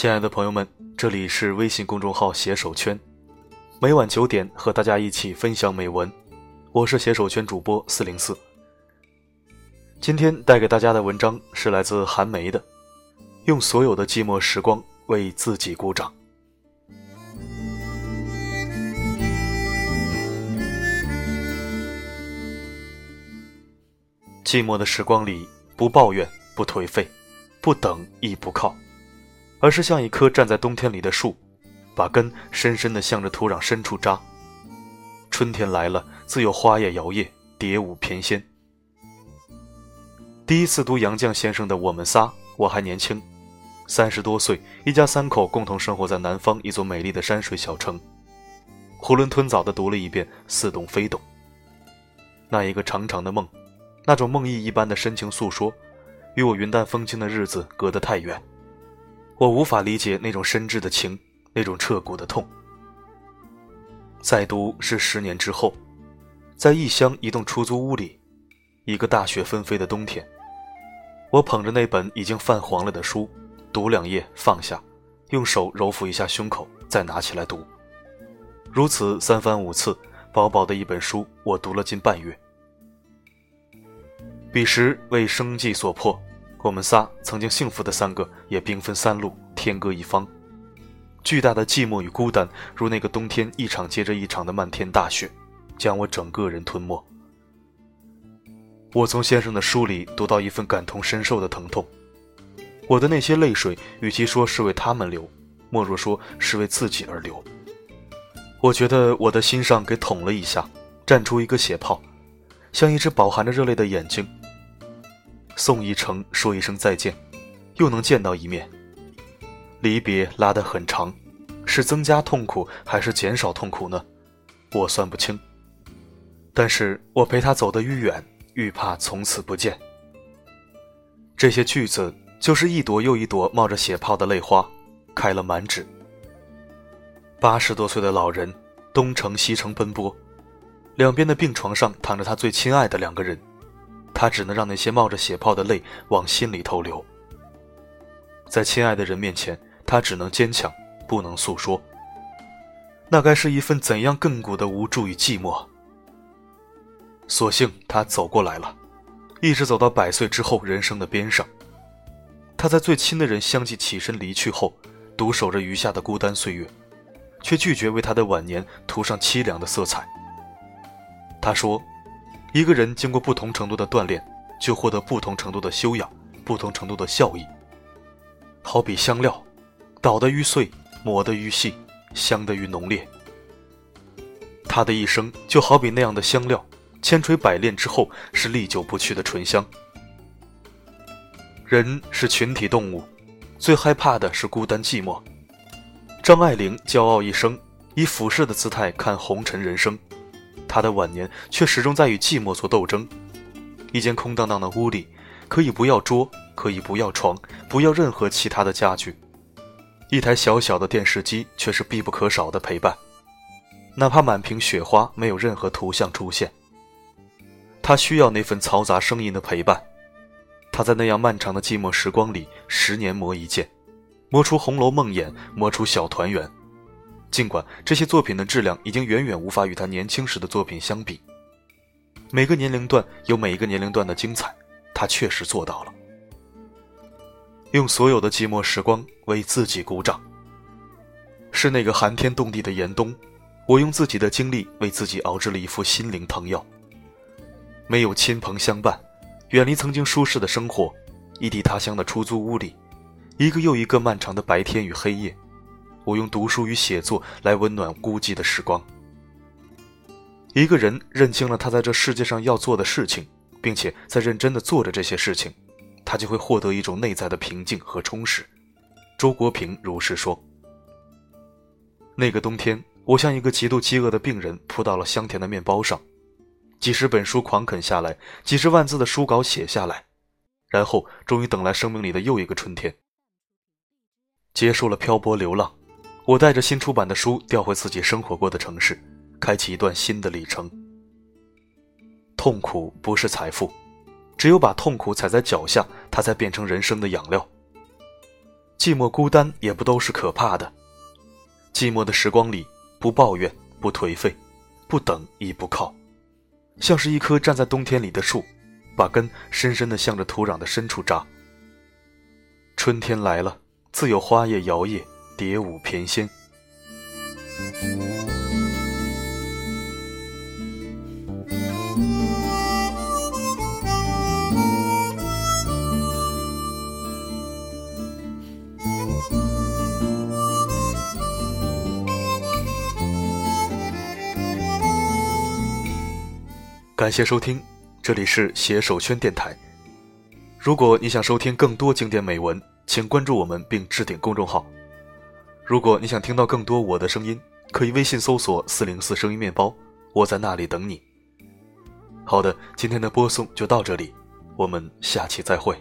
亲爱的朋友们，这里是微信公众号“携手圈”，每晚九点和大家一起分享美文。我是携手圈主播四零四。今天带给大家的文章是来自韩梅的《用所有的寂寞时光为自己鼓掌》。寂寞的时光里，不抱怨，不颓废，不等亦不靠，而是像一棵站在冬天里的树，把根深深地向着土壤深处扎。春天来了，自有花叶摇曳，蝶舞翩跹。第一次读杨绛先生的《我们仨》，我还年轻，三十多岁，一家三口共同生活在南方一座美丽的山水小城。囫囵吞枣地读了一遍，似懂非懂。那一个长长的梦。那种梦呓一般的深情诉说，与我云淡风轻的日子隔得太远，我无法理解那种深挚的情，那种彻骨的痛。再读是十年之后，在异乡一栋出租屋里，一个大雪纷飞的冬天，我捧着那本已经泛黄了的书，读两页放下，用手揉抚一下胸口，再拿起来读，如此三番五次，薄薄的一本书，我读了近半月。彼时为生计所迫，我们仨曾经幸福的三个也兵分三路，天各一方。巨大的寂寞与孤单，如那个冬天一场接着一场的漫天大雪，将我整个人吞没。我从先生的书里读到一份感同身受的疼痛。我的那些泪水，与其说是为他们流，莫若说是为自己而流。我觉得我的心上给捅了一下，绽出一个血泡，像一只饱含着热泪的眼睛。送一程，说一声再见，又能见到一面。离别拉得很长，是增加痛苦还是减少痛苦呢？我算不清。但是我陪他走得愈远，愈怕从此不见。这些句子就是一朵又一朵冒着血泡的泪花，开了满纸。八十多岁的老人，东城西城奔波，两边的病床上躺着他最亲爱的两个人。他只能让那些冒着血泡的泪往心里头流。在亲爱的人面前，他只能坚强，不能诉说。那该是一份怎样亘古的无助与寂寞？所幸他走过来了，一直走到百岁之后人生的边上。他在最亲的人相继起身离去后，独守着余下的孤单岁月，却拒绝为他的晚年涂上凄凉的色彩。他说。一个人经过不同程度的锻炼，就获得不同程度的修养，不同程度的效益。好比香料，捣得愈碎，磨得愈细，香得愈浓烈。他的一生就好比那样的香料，千锤百炼之后是历久不去的醇香。人是群体动物，最害怕的是孤单寂寞。张爱玲骄傲一生，以俯视的姿态看红尘人生。他的晚年却始终在与寂寞做斗争。一间空荡荡的屋里，可以不要桌，可以不要床，不要任何其他的家具。一台小小的电视机却是必不可少的陪伴，哪怕满屏雪花，没有任何图像出现。他需要那份嘈杂声音的陪伴。他在那样漫长的寂寞时光里，十年磨一剑，磨出《红楼梦》眼，磨出《小团圆》。尽管这些作品的质量已经远远无法与他年轻时的作品相比，每个年龄段有每一个年龄段的精彩，他确实做到了。用所有的寂寞时光为自己鼓掌。是那个寒天冻地的严冬，我用自己的经历为自己熬制了一副心灵汤药。没有亲朋相伴，远离曾经舒适的生活，异地他乡的出租屋里，一个又一个漫长的白天与黑夜。我用读书与写作来温暖孤寂的时光。一个人认清了他在这世界上要做的事情，并且在认真的做着这些事情，他就会获得一种内在的平静和充实。周国平如是说。那个冬天，我像一个极度饥饿的病人，扑到了香甜的面包上，几十本书狂啃下来，几十万字的书稿写下来，然后终于等来生命里的又一个春天，结束了漂泊流浪。我带着新出版的书调回自己生活过的城市，开启一段新的里程。痛苦不是财富，只有把痛苦踩在脚下，它才变成人生的养料。寂寞孤单也不都是可怕的。寂寞的时光里，不抱怨，不颓废，不等亦不靠，像是一棵站在冬天里的树，把根深深地向着土壤的深处扎。春天来了，自有花叶摇曳，蝶舞翩跹。感谢收听，这里是携手圈电台。如果你想收听更多经典美文，请关注我们并置顶公众号。如果你想听到更多我的声音，可以微信搜索“四零四声音面包”，我在那里等你。好的，今天的播送就到这里，我们下期再会。